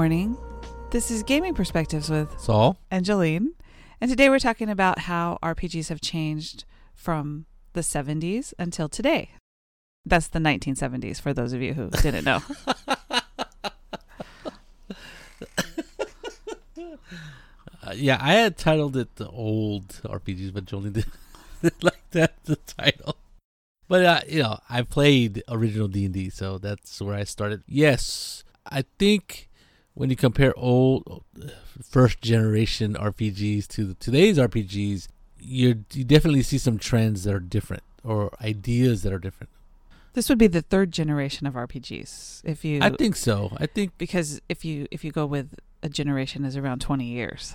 Morning. This is Gaming Perspectives with Saul. Angeline. And today we're talking about how RPGs have changed from the 70s until today. That's the 1970s for those of you who didn't know. Uh, yeah, I had titled it the old RPGs, but Jolene didn't like that the title. But uh, you know, I played original D and D, so that's where I started. Yes, I think when you compare old first generation RPGs to today's RPGs, you you definitely see some trends that are different or ideas that are different. this would be the third generation of RPGs if you I think so. I think because if you if you go with a generation is around 20 years.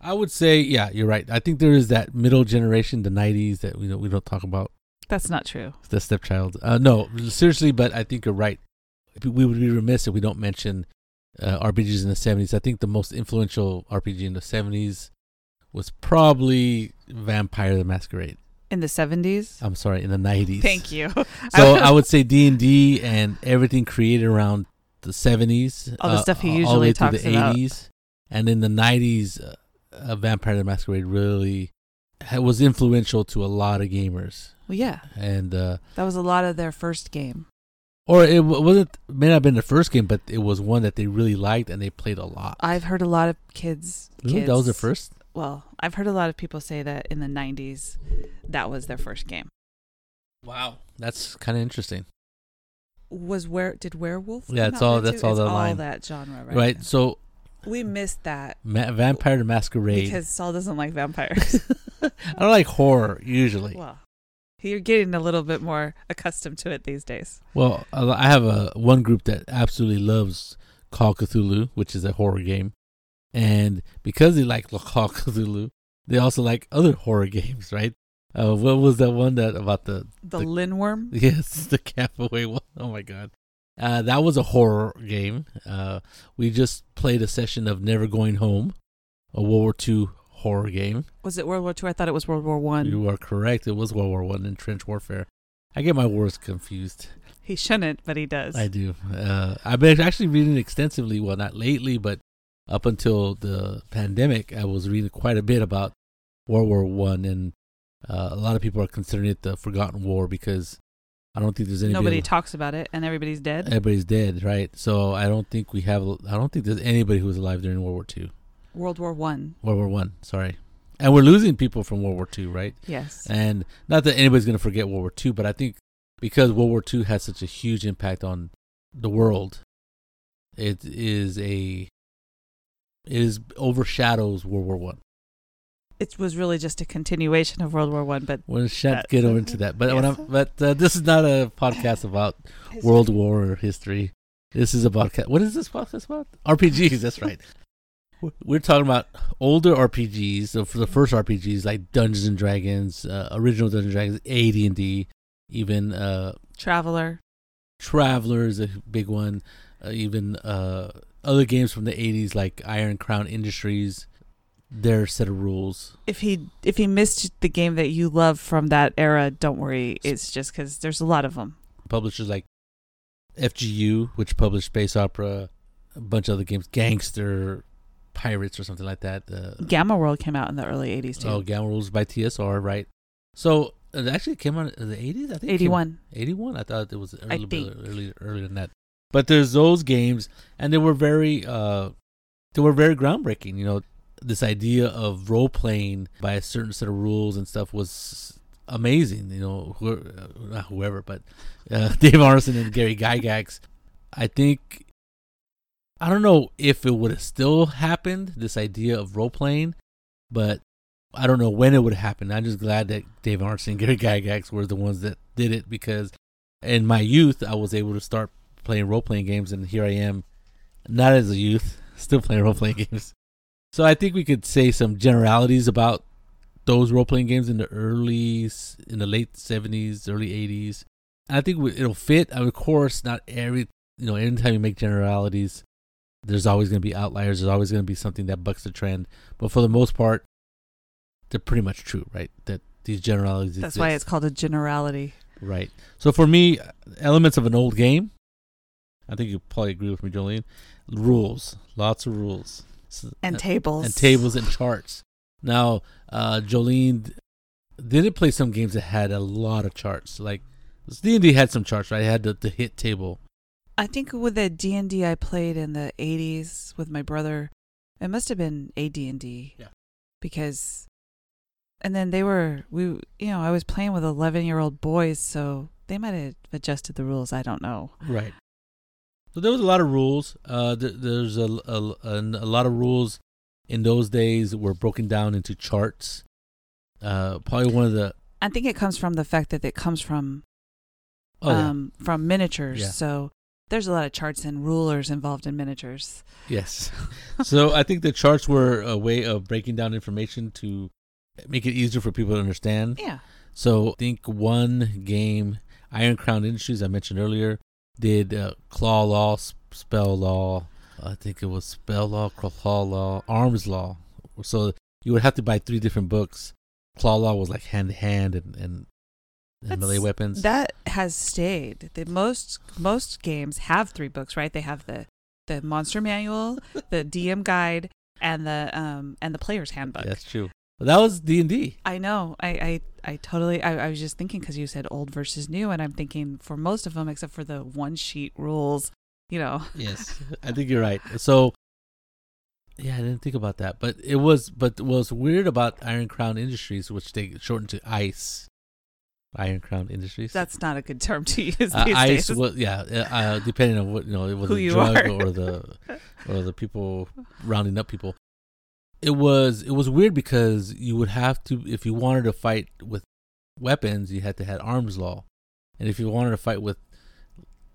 I would say yeah, you're right. I think there is that middle generation, the '90s that we don't we don't talk about. That's not true. The stepchild. Uh, no, seriously, but I think you're right. We would be remiss if we don't mention uh, RPGs in the 70s. I think the most influential RPG in the 70s was probably Vampire the Masquerade. In the 70s? I'm sorry, in the 90s. Thank you. So I would say D and D and everything created around the 70s. All the uh, stuff he all the usually way talks the about. 80s, and in the 90s, uh, uh, Vampire the Masquerade really ha- was influential to a lot of gamers, Well, yeah. and uh, That was a lot of their first game. Or it wasn't may not have been the first game, but it was one that they really liked and they played a lot. I've heard a lot of kids. That was the first. Well, I've heard a lot of people say that in the 90s, that was their first game. Wow, that's kind of interesting, Was where did werewolf? Yeah, it's all- that's all the all line. that genre, right? right? So, We missed that Ma- Vampire Masquerade. because Saul doesn't like vampires. I don't like horror usually. well, you're getting a little bit more accustomed to it these days. Well, I have a one group that absolutely loves Call Cthulhu, which is a horror game, and because they like Call Cthulhu, they also like other horror games, right? Uh, what was that one that about the The, The- Linworm. yes the campaway one? Oh my god, uh, that was a horror game. Uh, we just played a session of Never Going Home, a World War II horror game. Was it World War Two? I thought it was World War One. You are correct; it was World War One in trench warfare. I get my wars confused. He shouldn't, but he does. I do. Uh, I've been actually reading extensively. Well, not lately, but up until the pandemic, I was reading quite a bit about World War One, and uh, a lot of people are considering it the forgotten war because I don't think there's anybody. Nobody talks about it, and everybody's dead. everybody's dead, right? So I don't think we have. I don't think there's anybody who was alive during World War Two, World War One. World War One. Sorry, and we're losing people from World War Two, right? Yes. And not that anybody's going to forget World War II, but I think because World War II had such a huge impact on the world, it is a it is overshadows World War One. it was really just a continuation of World War One, but We'll shan't get over into that, but when Yes. I'm, but uh, this is not a podcast about World War or history. This is a podcast. What is this podcast about? RPGs. That's right. We're- talking about older RPGs. So for the first RPGs, like Dungeons and Dragons, uh, original Dungeons and Dragons, AD and D, even uh, Traveller. Traveller is a big one. Uh, even uh, other games from the 80s like Iron Crown Industries, their set of rules. If he if he missed the game that you love from that era, don't worry. It's just because there's a lot of them. Publishers like FGU, which published Space Opera, a bunch of other games, Gangster, Pirates, or something like that. Uh, Gamma World came out in the early '80s too. oh, Gamma Rules by TSR, right? So it actually came out in the 80s, I think. it 81. 81 i thought it was a little bit earlier, earlier than that but there's those games and they were very uh they were very groundbreaking you know this idea of role playing by a certain set of rules and stuff was amazing you know who, uh, not whoever but uh, dave arneson and gary gygax i think i don't know if it would have still happened this idea of role playing but I don't know when it would happen. I'm just glad that Dave Arneson and Gary Gygax were the ones that did it because in my youth I was able to start playing role playing games, and here I am, not as a youth, still playing role playing games. So I think we could say some generalities about those role playing games in the early, in the late '70s, early '80s. I think it'll fit. Of course, not every you know. Anytime you make generalities, there's always going to be outliers. There's always going to be something that bucks the trend. But for the most part, they're pretty much true, right? That these generalities. That's exist. why it's called a generality. Right. So for me, elements of an old game I think you probably agree with me, Jolene. Rules, lots of rules, So- And tables. and tables and charts. Now, uh, Jolene didn't play some games that had a lot of charts. Like D and D had some charts, right? It had the, the hit table. I think with the D and D I played in the '80s with my brother, it must have been AD and D. Yeah. Because, and then they were we you know I was playing with 11 year old boys, so they might have adjusted the rules. I don't know. Right. So there was a lot of rules. Uh, th- there's a, a, a, lot of rules in those days were broken down into charts. Uh, probably one of the I think it comes from the fact that it comes from oh yeah. um from miniatures. Yeah. So there's a lot of charts and rulers involved in miniatures. yes. so I think the charts were a way of breaking down information to make it easier for people to understand. Yeah. So I think one game, Iron Crown Industries, I mentioned earlier, did uh, Claw Law, Spell Law. I think it was Spell Law, Claw Law, Arms Law. So you would have to buy three different books. Claw Law was like hand to hand and and, and melee weapons. That has stayed. The most most games have three books, right? They have the the monster manual, the DM guide, and the um and the player's handbook. That's true. But that was D and D. I know. I I, I totally. I, I was just thinking because you said old versus new, and I'm thinking for most of them, except for the one sheet rules, you know. Yes, I think you're right. So, yeah, I didn't think about that, but it was. But what's weird about Iron Crown Industries, which they shortened to ICE, Iron Crown Industries. That's not a good term to use these uh, ICE. days. Was, yeah, uh, uh, depending on what you know, it was Who the drug are. or the or the people rounding up people. It was it was weird because you would have to if you wanted to fight with weapons, you had to have arms law, and if you wanted to fight with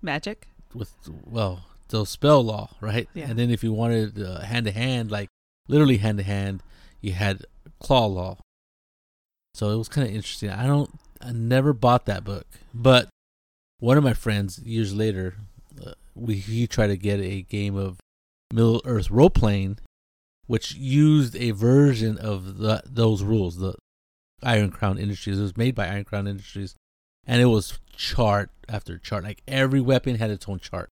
Magic. with well the spell law, right? Yeah. And then if you wanted hand to hand, like literally hand to hand, you had claw law. So it was kind of interesting. I don't, I never bought that book, but one of my friends years later, uh, we he tried to get a game of Middle Earth role playing, which used a version of the those rules, the Iron Crown Industries. It was made by Iron Crown Industries, and it was chart after chart. Like every weapon had its own chart,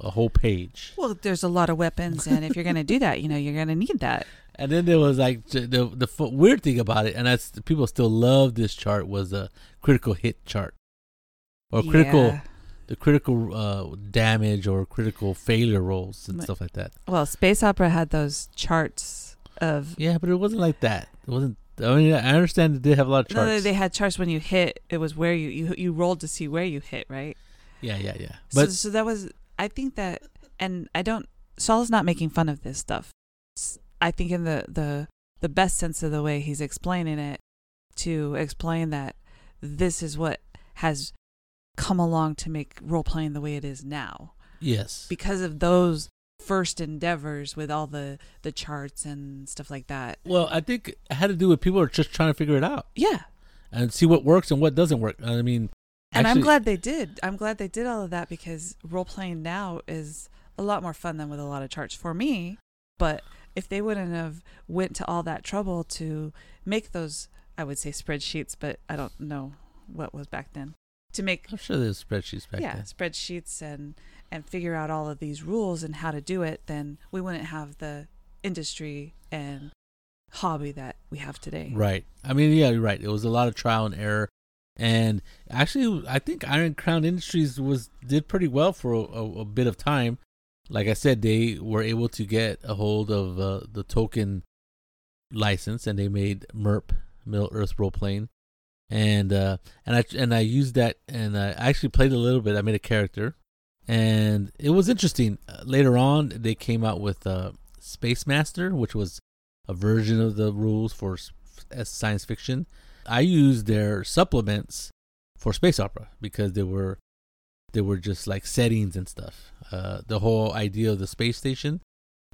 a whole page. Well, there's a lot of weapons, and if you're going to do that, you know, you're going to need that. And then there was like the the f- weird thing about it, and that's people still love this chart was the critical hit chart, or critical Yeah. the critical uh, damage or critical failure rolls and stuff like that. Well, Space Opera had those charts of. Yeah, but it wasn't like that. It wasn't. I mean, I understand they did have a lot of No, charts. they had charts when you hit. It was where you you you rolled to see where you hit, right? yeah, yeah, yeah. so, But so that was. I think that, and I don't. Saul's not making fun of this stuff. I think in the the the best sense of the way he's explaining it, to explain that this is what has come along to make role playing the way it is now yes, because of those first endeavors with all the the charts and stuff like that. well, I think it had to do with people are just trying to figure it out Yeah, and see what works and what doesn't work. I mean, And I'm glad they did. I'm glad they did all of that because role playing now is a lot more fun than with a lot of charts for me. But if they wouldn't have went to all that trouble to make those, I would say spreadsheets, but I don't know what was back then. To make I'm sure there's spreadsheets back yeah then. spreadsheets and and figure out all of these rules and how to do it, then we wouldn't have the industry and hobby that we have today. Right. I mean, yeah, you're right. It was a lot of trial and error, and actually, I think Iron Crown Industries was did pretty well for a, a, a bit of time. Like I said, they were able to get a hold of uh, the Tolkien license, and they made MERP Middle Earth role playing, and uh, and I and I used that, and I actually played a little bit. I made a character, and it was interesting. Uh, later on, they came out with uh, Space Master, which was a version of the rules for science fiction. I used their supplements for space opera because they were they were just like settings and stuff. Uh, the whole idea of the space station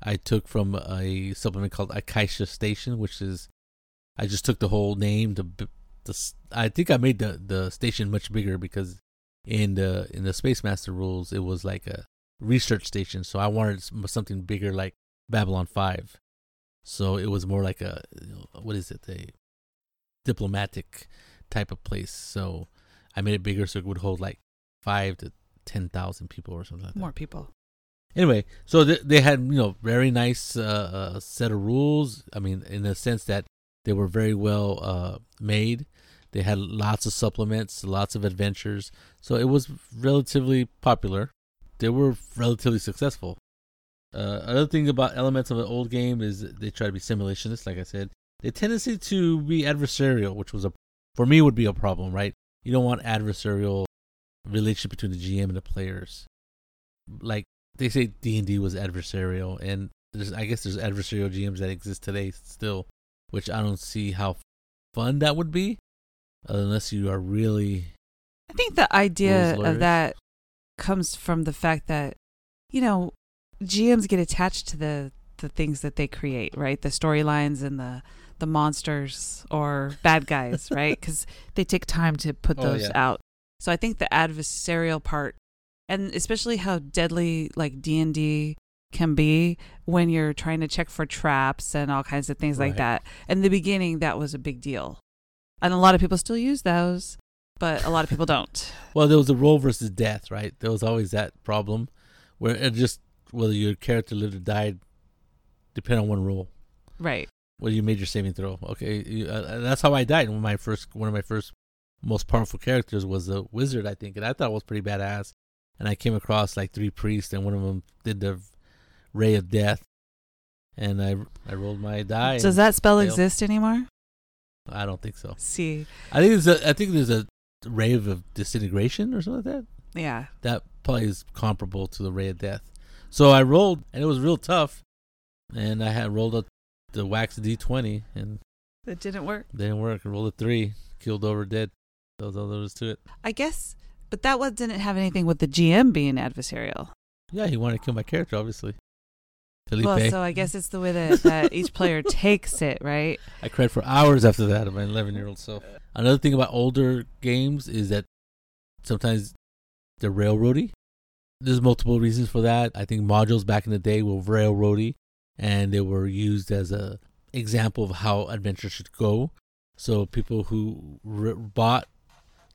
I took from a supplement called Akaisha Station, which is I just took the whole name. The s- I think I made the the station much bigger because in the in the Space Master rules it was like a research station, so I wanted something bigger like Babylon Five. So it was more like a what is it a diplomatic type of place. So I made it bigger so it would hold like five to ten thousand people or something like that. More people. Anyway, so th- they had you know very nice uh, uh, set of rules. I mean, in the sense that they were very well uh, made. They had lots of supplements, lots of adventures. So it was relatively popular. They were relatively successful. Uh, another thing about elements of an old game is they try to be simulationist, like I said. They tendency to be adversarial, which was a for me would be a problem, right? You don't want adversarial relationship between the GM and the players. Like they say D and D was adversarial, and there's I guess there's adversarial GMs that exist today still, which I don't see how fun that would be, unless you are really I think the idea of that comes from the fact that, you know, GMs get attached to the the things that they create, right? The storylines and the the monsters or bad guys, right? Because they take time to put Oh, those yeah. out. So I think the adversarial part, and especially how deadly like D and D can be when you're trying to check for traps and all kinds of things like that. In the beginning, that was a big deal, and a lot of people still use those, but a lot of people don't. Well, there was a roll versus death, right? There was always that problem where it just whether your character lived or died depend on one roll. Right. Well, you made your saving throw. Okay, you, uh, that's how I died. Of my first, one of my first most powerful characters was the wizard, I think, and I thought it was pretty badass. And I came across like three priests, and one of them did the ray of death, and I I rolled my die. Does that spell failed. exist anymore? I don't think so. See, I think there's a I think there's a ray of disintegration or something like that. yeah. that probably is comparable to the ray of death. So I rolled, and it was real tough. And I had rolled up the wax D twenty, and It didn't work. didn't work. I rolled a three, killed over dead. That was all there was to it. I guess, but that one didn't have anything with the GM being adversarial. Yeah, he wanted to kill my character, obviously. Felipe. Well, so I guess it's the way that, that each player takes it, right? I cried for hours after that of my eleven year old self. Another thing about older games is that sometimes they're railroady. There's multiple reasons for that. I think modules back in the day were railroady, and they were used as a example of how adventure should go. So people who r- bought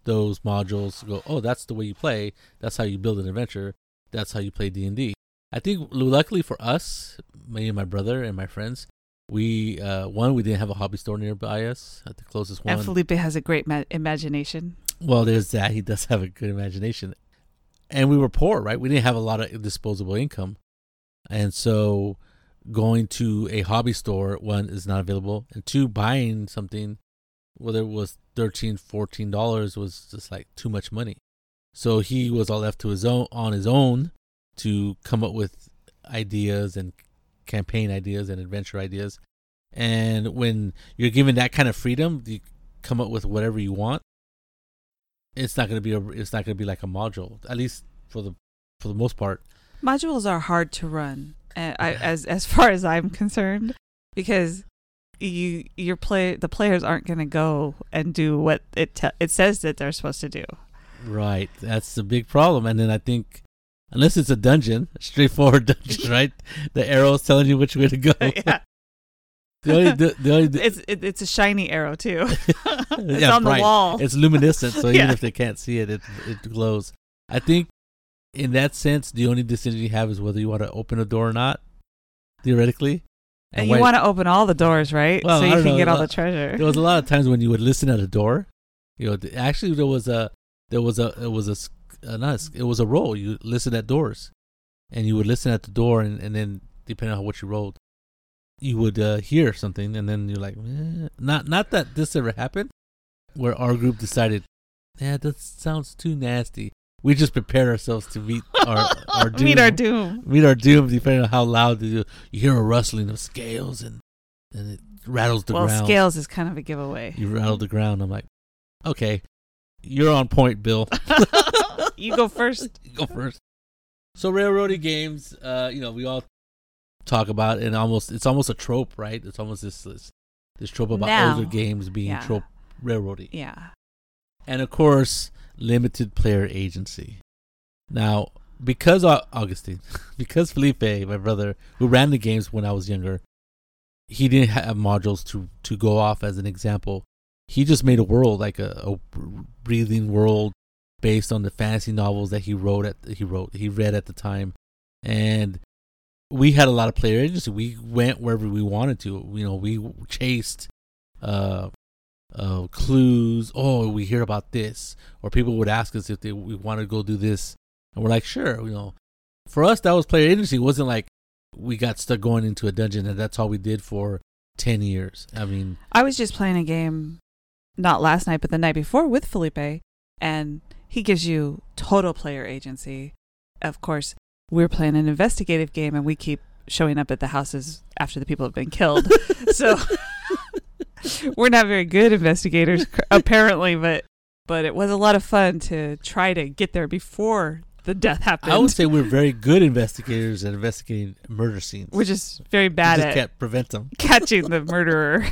those modules go, "Oh, that's the way you play. That's how you build an adventure. That's how you play D and D." I think luckily for us, me and my brother and my friends, we uh, one we didn't have a hobby store nearby us at the closest one. And Felipe has a great ma- imagination. Well, there's that. He does have a good imagination. And we were poor, right? We didn't have a lot of disposable income. And so going to a hobby store, one, is not available. And two, buying something, whether it was $13, $14, was just like too much money. So he was all left to his own on his own to come up with ideas and campaign ideas and adventure ideas. And when you're given that kind of freedom, you come up with whatever you want it's not gonna be a it's not gonna be like a module at least for the for the most part Modules are hard to run, uh, I, as as far as I'm concerned, because you your play the players aren't going to go and do what it te- it says that they're supposed to do. right. That's the big problem. And then i think unless it's a dungeon a straightforward dungeon right? The arrow's telling you which way to go. Yeah, the only the, the only it's it, it's a shiny arrow too. it's Yeah, on the wall. it's luminescent so even if they can't see it it it glows. I think in that sense the only decision you have is whether you want to open a door or not theoretically and why- you want to open all the doors, right? Well, so you can know, get all uh, the treasure. there was a lot of times when you would listen at a door. You know, actually there was a there was a it was a uh, not a it was a roll. You listen at doors, and you would listen at the door, and, and then depending on what you rolled, you would uh, hear something, and then you're like, eh. not not that this ever happened, where our group decided, yeah, that sounds too nasty. We just prepared ourselves to meet our our doom. Meet our doom. Meet our doom, depending on how loud you you hear a rustling of scales and and it rattles the well, ground. scales is kind of a giveaway. You rattled the ground. I'm like, okay, you're on point, Bill. you go first. You Go first. So railroady games, uh, you know, we all talk about it and almost it's almost a trope, right? It's almost this this, this trope about Now. older games being Yeah. trope railroady. Yeah. And of course, limited player agency. Now, because Augustine, because Felipe, my brother, who ran the games when I was younger, he didn't have modules to to go off as an example. He just made a world like a, a breathing world based on the fantasy novels that he wrote at he wrote he read at the time, and we had a lot of player agency. We went wherever we wanted to. You know, we chased uh, uh, clues. Oh, we hear about this, or people would ask us if they we want to go do this, and we're like, sure. You know, for us that was player agency. It wasn't like we got stuck going into a dungeon and that's all we did for ten years. I mean, I was just playing a game, not last night, but the night before with Felipe, and he gives you total player agency. Of course, we're playing an investigative game, and we keep showing up at the houses after the people have been killed. so we're not very good investigators, apparently, but but it was a lot of fun to try to get there before the death happened. I would say we're very good investigators at investigating murder scenes. we're just very bad just at can't prevent them. catching the murderer.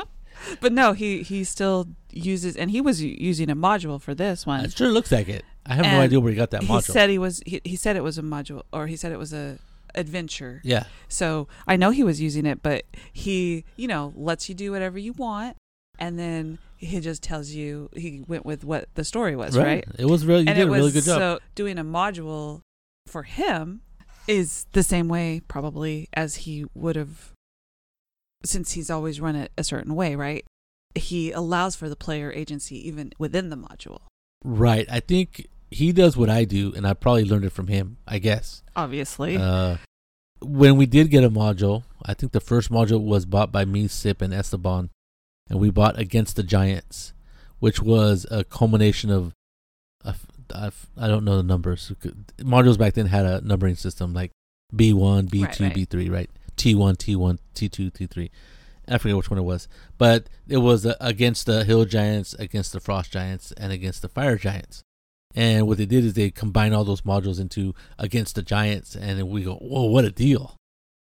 but no, he he still uses, and he was using a module for this one. It sure looks like it. I have no idea where he got that he module. said he was he, he said it was a module, or he said it was a adventure. yeah, So I know he was using it, but he, you know, lets you do whatever you want, and then he just tells you he went with what the story was, right? It was really you and did it a was really good job. so doing a module for him is the same way probably as he would have since he's always run it a certain way, right? He allows for the player agency even within the module. right. I think he does what I do, and I probably learned it from him. I guess. Obviously. Uh, when we did get a module, I think the first module was bought by me, Sip, and Esteban, and we bought Against the Giants, which was a culmination of, of, of I don't know the numbers. Modules back then had a numbering system like B one, B two, Right, right. B three, right? T one, T one, T two, T three. I forget which one it was, but it was uh, against the Hill Giants, against the Frost Giants, and against the Fire Giants. And what they did is they combined all those modules into against the Giants, and we go, "Whoa, what a deal!"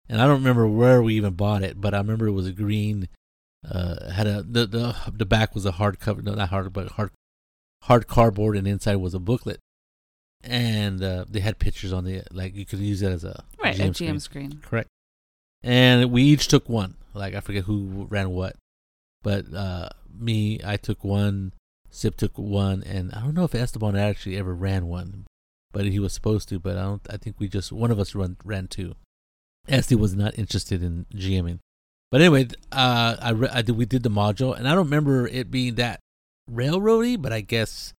And I don't remember where we even bought it, but I remember it was a green. Uh, had a the the the back was a hard cover, no, not hard, but hard hard cardboard, and inside was a booklet, and uh, they had pictures on the like you could use it as a right, GM a screen. GM screen. Correct. And we each took one. Like I forget who ran what, but uh, me, I took one. Sip took one, and I don't know if Esteban actually ever ran one, but he was supposed to. But I don't. I think we just one of us run ran two. Esty was not interested in GMing. But anyway, uh, I, I did, we did the module, and I don't remember it being that railroady, but I guess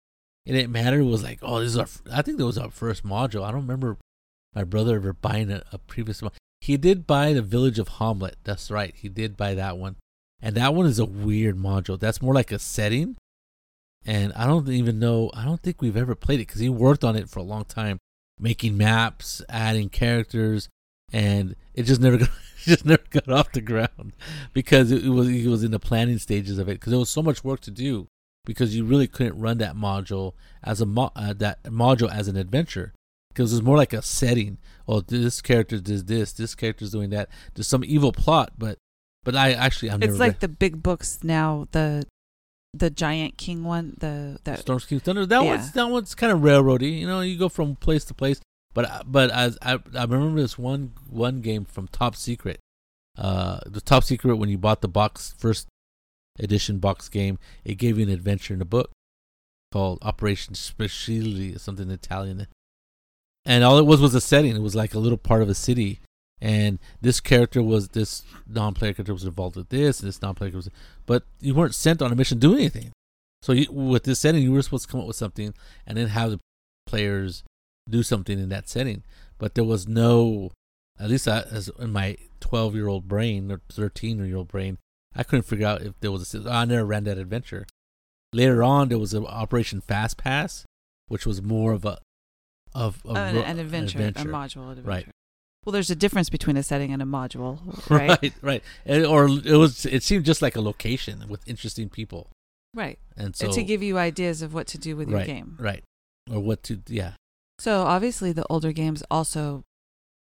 it didn't matter. It was like, oh, this is our. I think that was our first module. I don't remember my brother ever buying a, a previous one. He did buy the Village of Hommlet. That's right. He did buy that one, and that one is a weird module. That's more like a setting, and I don't even know. I don't think we've ever played it because he worked on it for a long time, making maps, adding characters, and it just never got, just never got off the ground because it, it was he was in the planning stages of it because there was so much work to do because you really couldn't run that module as a mo- uh, that module as an adventure because it was more like a setting. Oh, this character does this, this character's doing that. There's some evil plot, but but I actually never It's like read the big books now, the the Giant King one, the that Storm King Thunder. That Yeah. one's that one's kind of railroady. You know, you go from place to place. But but as I I remember this one one game from Top Secret. Uh, the Top Secret when you bought the box first edition box game, it gave you an adventure in a book called Operation Speciality, something Italian. And all it was was a setting. It was like a little part of a city. And this character was this non-player character was involved with this, and this non-player was, but you weren't sent on a mission to do anything. So you, with this setting, you were supposed to come up with something, and then have the players do something in that setting. But there was no, at least I, as in my 12 year old brain or 13 year old brain, I couldn't figure out if there was a. I never ran that adventure. Later on, there was an Operation Fast Pass, which was more of a of, of oh, an, ro- an adventure, a module adventure. Right. Well, there's a difference between a setting and a module, right? right, right, or it was. It seemed just like a location with interesting people, Right. and so to give you ideas of what to do with your game. right, or what to yeah. So obviously, the older games also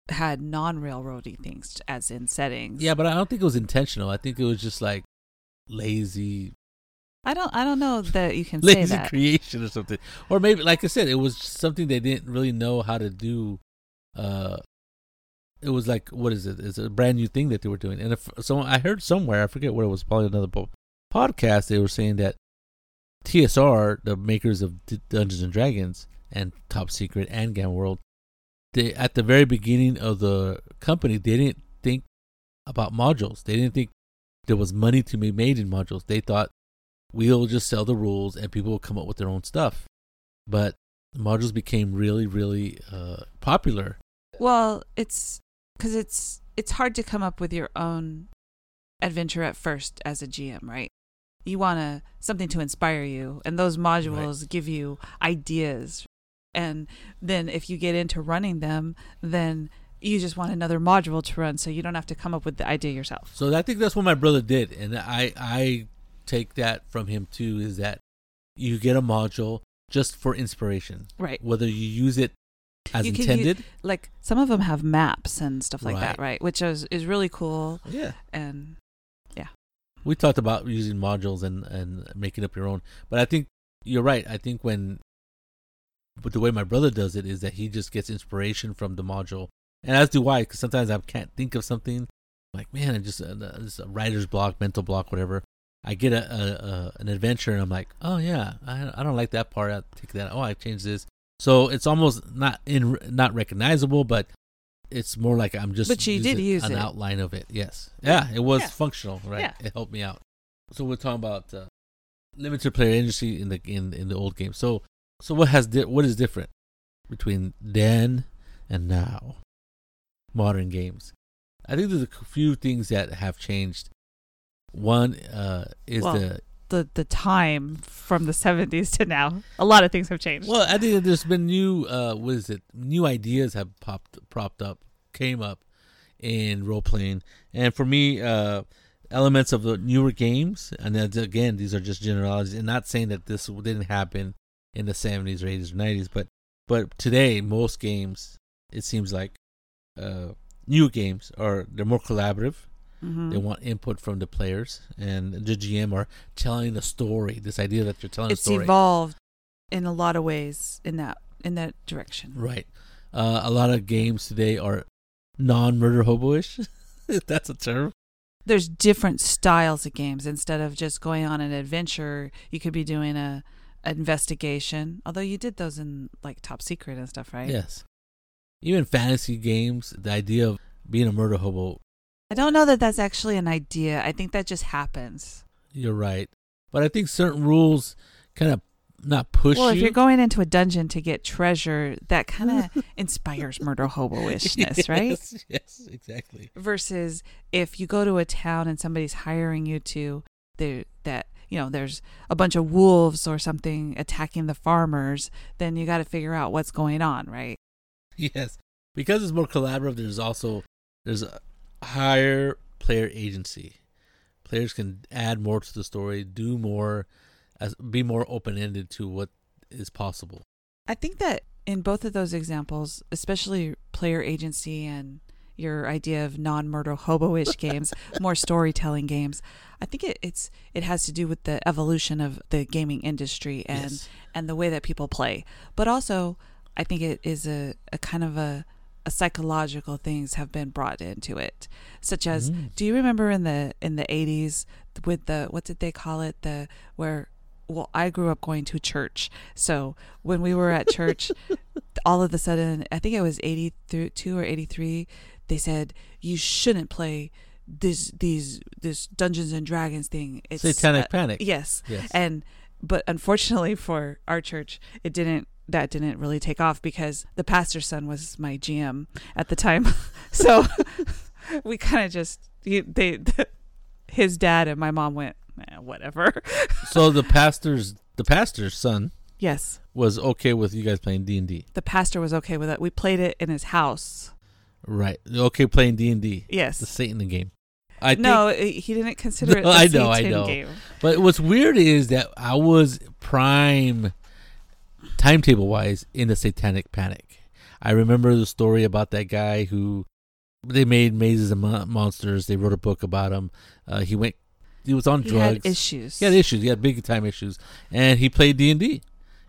had non-railroady things, as in settings. Yeah, but I don't think it was intentional. I think it was just like lazy, I don't. I don't know that you can say lazy that. creation or something. Or maybe, like I said, it was something they didn't really know how to do. Uh, it was like what is it? It's a brand new thing that they were doing. And if so, I heard somewhere, I forget where it was, probably another po- podcast. They were saying that TSR, the makers of D- Dungeons and Dragons and Top Secret and Gamma World, they at the very beginning of the company, they didn't think about modules. They didn't think there was money to be made in modules. They thought we'll just sell the rules and people will come up with their own stuff. But modules became really, really uh, popular. Well, it's because it's it's hard to come up with your own adventure at first as a GM, right? You want to something to inspire you, and those modules give you ideas. And then if you get into running them, then you just want another module to run, so you don't have to come up with the idea yourself. So I think that's what my brother did, and I I take that from him too. Is that you get a module just for inspiration, Right. whether you use it as You can use- intended. Like some of them have maps and stuff like that, Right. right? Which is is really cool. yeah, And yeah. we talked about using modules and and making up your own, but I think you're right. I think when, but the way my brother does it is that he just gets inspiration from the module, and as do I, because sometimes I can't think of something. Like man, I just uh, just a writer's block, mental block, whatever. I get a, a, a an adventure and I'm like, oh yeah, I I don't like that part. I take that. Oh, I changed this. So it's almost not in not recognizable, but it's more like I'm just. But you did use an it. outline of it. Yes, yeah, it was Yeah. functional. Right, Yeah. it helped me out. So we're talking about uh, limited player industry in the in in the old game. So so what has di- what is different between then and now? Modern games. I think there's a few things that have changed. One uh, is Well, the the the time from the 70s to now, a lot of things have changed. well. I think that there's been new uh, what is it? New ideas have popped propped up, came up in role playing, and for me, uh, elements of the newer games. And again, these are just generalities, and not saying that this didn't happen in the 70s or 80s or 90s, but but today most games it seems like uh, new games are they're more collaborative. Mhm. They want input from the players, and the GM are telling the story. This idea that you're telling it's a story, It's evolved in a lot of ways in that in that direction. right? Uh, a lot of games today are non-murder hobo-ish, if that's a term. There's different styles of games. Instead of just going on an adventure, you could be doing a investigation. Although you did those in like Top Secret and stuff, right? Yes, even fantasy games. The idea of being a murder hobo. I don't know that that's actually an idea. I think that just happens. You're right, but I think certain rules kind of not push well, you. if you're going into a dungeon to get treasure, that kind of inspires murder hobo-ishness, right? Yes, yes, exactly. versus if you go to a town and somebody's hiring you to there that you know there's a bunch of wolves or something attacking the farmers then you got to figure out what's going on right Yes, because it's more collaborative. There's also there's a higher player agency. Players can add more to the story, do more, as be more open ended to what is possible. i think that in both of those examples especially player agency and your idea of non-murder hobo-ish games more storytelling games i think it, it's it has to do with the evolution of the gaming industry and yes. and the way that people play. But also, I think it is a, a kind of a, a psychological things have been brought into it, such as Mm. do you remember in the in the eighties with the what did they call it the where well I grew up going to church, so when we were at church, all of a sudden I think it was eighty two or eighty three, they said you shouldn't play this these this Dungeons and Dragons thing. It's Satanic uh, Panic. Yes, Yes. and but unfortunately for our church it didn't that didn't really take off because the pastor's son was my gm at the time. So we kind of just he, they his dad and my mom went eh, whatever. So the pastor's the pastor's son yes. was okay with you guys playing D and D, the pastor was okay with it. We played it in his house. Right? Okay, playing D and D, yes. The Satan game. I think, no he didn't consider it No, the I know, I C10 know. game. But what's weird is that I was prime timetable wise in the Satanic Panic. I remember the story about that guy who they made mazes and mon- monsters. They wrote a book about him. Uh, he went, he was on he drugs. had issues He had issues. He had big time issues, and he played D and D.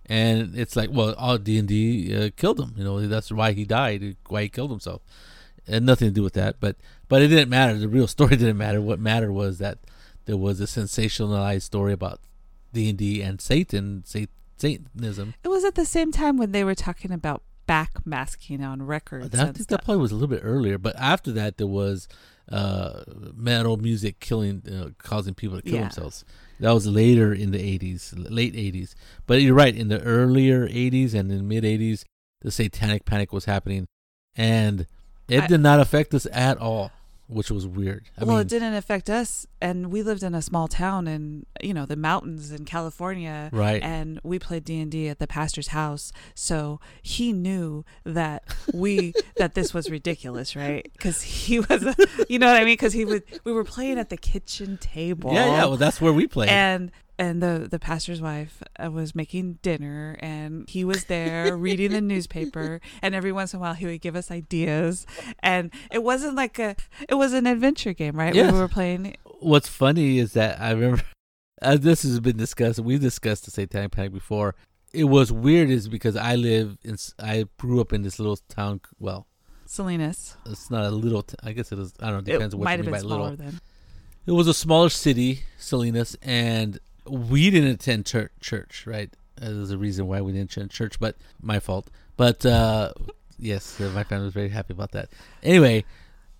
And it's like, well, all D and D killed him. You know, that's why he died. Why he killed himself. Had nothing to do with that, but but it didn't matter. The real story didn't matter. What mattered was that there was a sensationalized story about D and D and Satan, Sat- Satanism. It was at the same time when they were talking about backmasking on records. I think that probably was a little bit earlier, but after that there was uh, metal music killing, uh, causing people to kill Yeah. themselves. That was later in the '80s, late '80s. But you're right, in the earlier '80s and in mid '80s, the Satanic Panic was happening, and it I- did not affect us at all, which was weird. I well, mean, it didn't affect us, and we lived in a small town in you know the mountains in California, right? and we played D and D at the pastor's house. So he knew that we that this was ridiculous, right? Because he was, a, you know what I mean? Because he would we were playing at the kitchen table. yeah, yeah. Well, that's where we played. and and the the pastor's wife uh, was making dinner and he was there reading the newspaper and every once in a while he would give us ideas and it wasn't like a it was an adventure game right we were playing What's funny is that I remember, as this has been discussed, we've discussed the Satanic Panic before. It was weird, is because I live in, i grew up in this little town. Well, Salinas it's not a little. T- I guess it is. I don't know. Depends on what might you have mean been by smaller little. then It was a smaller city, Salinas, and we didn't attend church. Church, right? Uh, There's a reason why we didn't attend church, but my fault. But uh, yes, uh, my family was very happy about that. Anyway,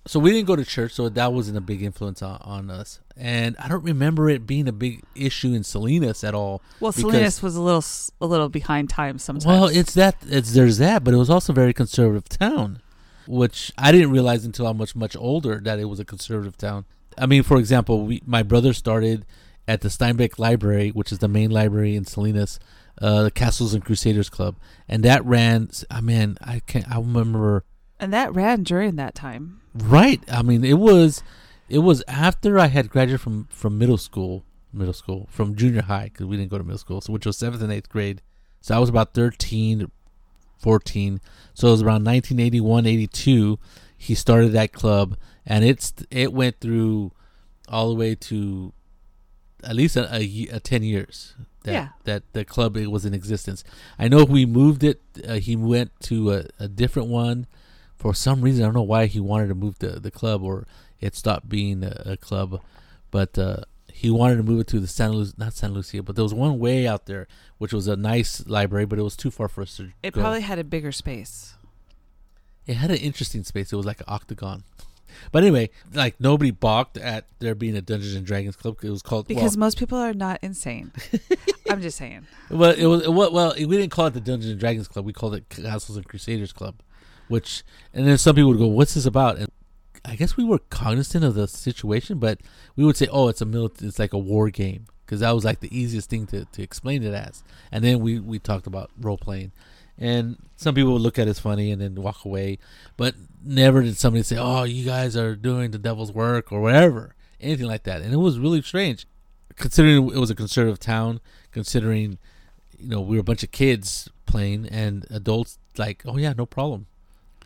so we didn't go to church, so that wasn't a big influence on, on us. And I don't remember it being a big issue in Salinas at all. well Salinas was a little a little behind time sometimes Well, it's that it's there's that, but it was also a very conservative town, which I didn't realize until I'm much much older that it was a conservative town. I mean, for example, we my brother started at the Steinbeck Library, which is the main library in Salinas, uh, the Castles and Crusaders Club, and that ran. I mean, I can't. I remember and that ran during that time right. I mean, it was it was after I had graduated from from middle school, middle school from junior high because we didn't go to middle school, so which was seventh and eighth grade. So I was about 13, 14. So it was around 1981, 82. He started that club, and it's it went through all the way to at least a, a, a 10 years that Yeah. that the club was in existence. I know we moved it. Uh, he went to a, a different one for some reason. I don't know why he wanted to move the the club or it stopped being a, a club, but uh, he wanted to move it to the San Lu- not San Lucia, but there was one way out there which was a nice library, but it was too far for us to it go. probably had a bigger space It had an interesting space. It was like an octagon. But anyway, like nobody balked at there being a Dungeons and Dragons club. It was called because most people are not insane i'm just saying well, well, it was well, well, we didn't call it the Dungeons and Dragons club. We called it Castles and Crusaders club, which and then some people would go, "What's this about?" And I guess we were cognizant of the situation, but we would say, "Oh, it's a mili- it's like a war game," because that was like the easiest thing to, to explain it as. And then we we talked about role playing, and some people would look at it as funny and then walk away, but never did somebody say, "Oh, you guys are doing the devil's work" or whatever, anything like that. And it was really strange, considering it was a conservative town, considering you know we were a bunch of kids playing and adults like, "Oh yeah, no problem."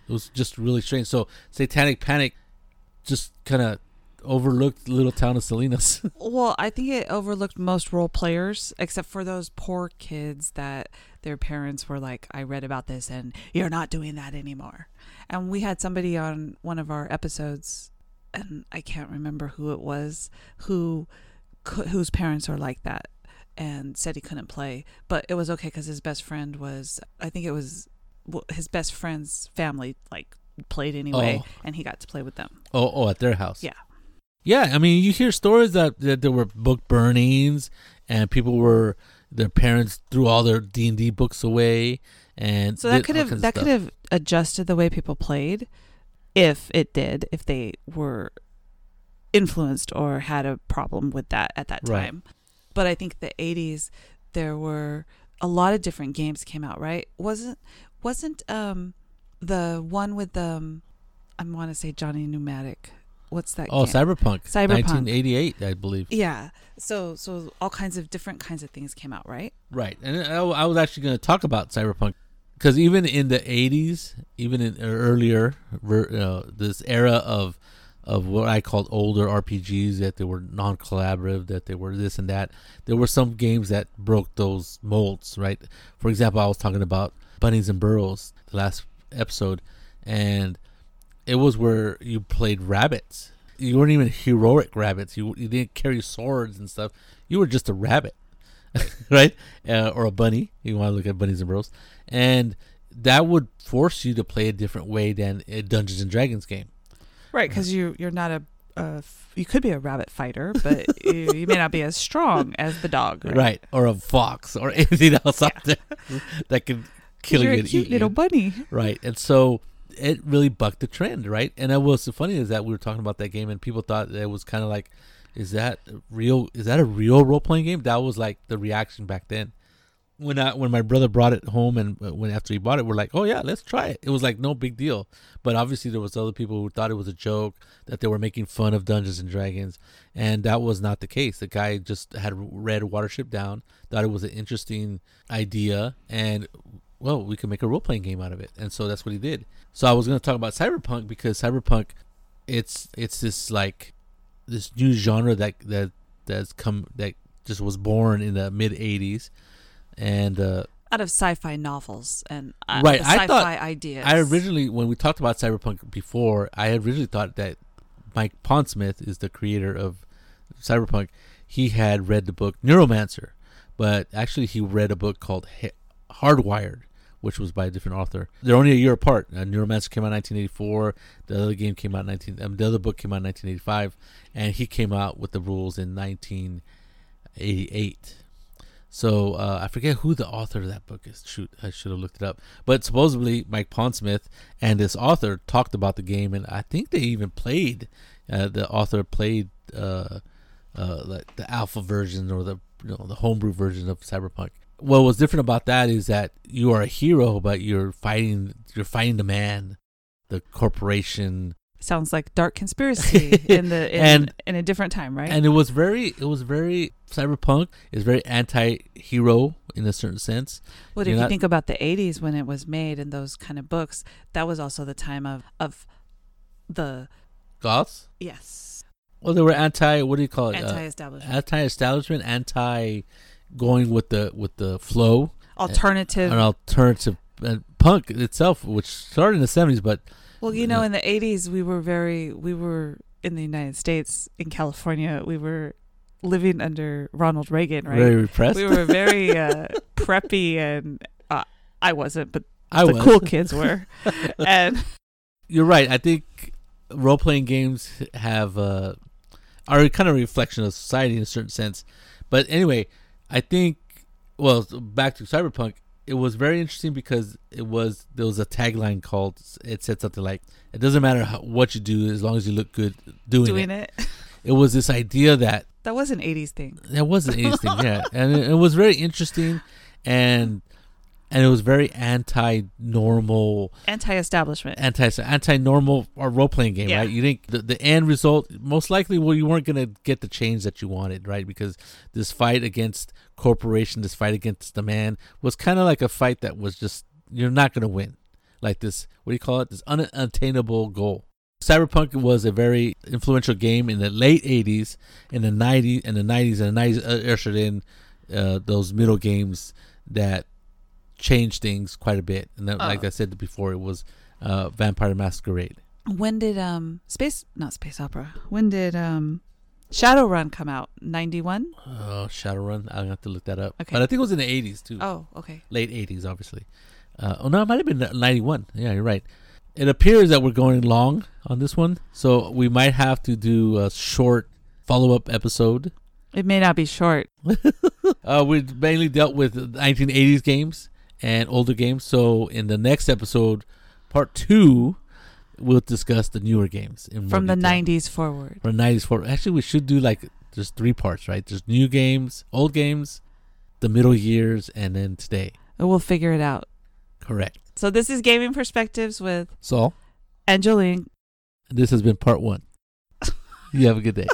It was just really strange. So Satanic Panic just kind of overlooked little town of Salinas. Well, I think it overlooked most role players, except for those poor kids that their parents were like, I read about this and you're not doing that anymore. And we had somebody on one of our episodes, and I can't remember who it was, who whose parents are like that and said he couldn't play. But it was okay because his best friend was, I think it was his best friend's family, like, played anyway, Oh. and he got to play with them. oh, oh, at their house. Yeah. Yeah, I mean, you hear stories that, that there were book burnings and people were their parents threw all their D and D books away, and So that could have that could have adjusted the way people played, if it did, if they were influenced or had a problem with that at that Right. time. But I think the '80s there were a lot of different games came out. Right? Wasn't wasn't um the one with um I want to say Johnny Mnemonic. What's that? Oh, game? Cyberpunk, Cyberpunk. 1988, I believe. Yeah. So so all kinds of different kinds of things came out. Right? Right, and I, I was actually going to talk about cyberpunk because even in the '80s, even in earlier, uh, this era of of what I called older RPGs that they were non-collaborative, that they were this and that. There were some games that broke those molds. Right. For example, I was talking about Bunnies and Burrows the last episode, and it was where you played rabbits. You weren't even heroic rabbits. You you didn't carry swords and stuff. You were just a rabbit. right? Uh, or a bunny. You want to look at Bunnies and Burrows, and that would force you to play a different way than a Dungeons and Dragons game. Right, because you you're not a, a you could be a rabbit fighter, but you, you may not be as strong as the dog. Right. Right. Or a fox or anything else out there that can 'Cause kill you're you a and cute little you. bunny. Right. And so it really bucked the trend, right? And what was so funny is that we were talking about that game and people thought that it was kind of like, is that real? Is that a real role playing game? That was like the reaction back then. When I, when my brother brought it home and uh, when after he bought it, we're like, oh yeah, let's try it. It was like no big deal. But obviously there was other people who thought it was a joke, that they were making fun of Dungeons and Dragons, and that was not the case. The guy just had read Watership Down, thought it was an interesting idea, and well, we could make a role playing game out of it, and so that's what he did. So I was going to talk about cyberpunk because cyberpunk, it's it's this like this new genre that that that's come that just was born in the mid '80s, and uh, Out of sci-fi novels and uh, Right, I sci-fi thought- ideas. I originally when we talked about cyberpunk before, I had originally thought that Mike Pondsmith is the creator of cyberpunk. He had read the book Neuromancer, but actually he read a book called Hardwired, which was by a different author. They're only a year apart. Uh, Neuromancer came out in 1984. The other game came out in 19. Um, the other book came out in 1985, and he came out with the rules in 1988. So uh, I forget who the author of that book is. Shoot, I should have looked it up. But supposedly Mike Pondsmith and this author talked about the game, and I think they even played. Uh, the author played uh, uh, like the alpha version or the you know the homebrew version of Cyberpunk. What was different about that is that you are a hero, but you're fighting you're fighting the man, the corporation, Sounds like dark conspiracy in the in, And- in a different time, right? and it was very it was very cyberpunk. It's very anti-hero in a certain sense. What you're if you think about the '80s when it was made and those kind of books? That was also the time of of the goths? Yes. Well they were anti what do you call it? Uh, anti-establishment, anti-establishment anti going with the with the flow alternative. an alternative and punk itself which started in the 70s but Well, you know, in the '80s, we were very we were in the United States, in California, we were living under Ronald Reagan, right? very repressed we were very uh, preppy, and uh, I wasn't, but I the was cool kids were. and you're right i think role-playing games have uh are kind of a reflection of society in a certain sense but anyway i think well back to cyberpunk it was very interesting because it was there was a tagline called it said something like it doesn't matter how, what you do as long as you look good doing, doing it. it, it was this idea that that was an '80s thing. that wasn't anything yeah and it, it was very interesting and and it was very anti-normal Anti-establishment. anti anti normal or role playing game, Yeah. right? You think the, the end result most likely well you weren't gonna get the change that you wanted, right? Because this fight against corporation, this fight against the man was kind of like a fight that was just you're not gonna win. Like this, what do you call it? This unattainable goal. Cyberpunk was a very influential game in the late '80s, in the '90s, and the '90s, and the '90s uh, ushered in uh, those middle games that changed things quite a bit. And that, like Oh. I said before, it was uh, Vampire Masquerade. When did um space not space opera? When did um Shadowrun come out? Ninety one. Oh, Shadowrun. I'll have to look that up. Okay. But I think it was in the '80s too, Oh, okay. late '80s, obviously. Uh, oh no, it might have been '91. Yeah, you're right. It appears that we're going long on this one, so we might have to do a short follow-up episode. It may not be short. Uh, we mainly dealt with 1980s games and older games. So in the next episode, part two, we'll discuss the newer games in From the detail. '90s forward. From the 90s forward. Actually, we should do like there's three parts, right? There's new games, old games, the middle years, and then today. We'll figure it out. Correct. So this is Gaming Perspectives with So Angeline. this has been part one. you have a good day.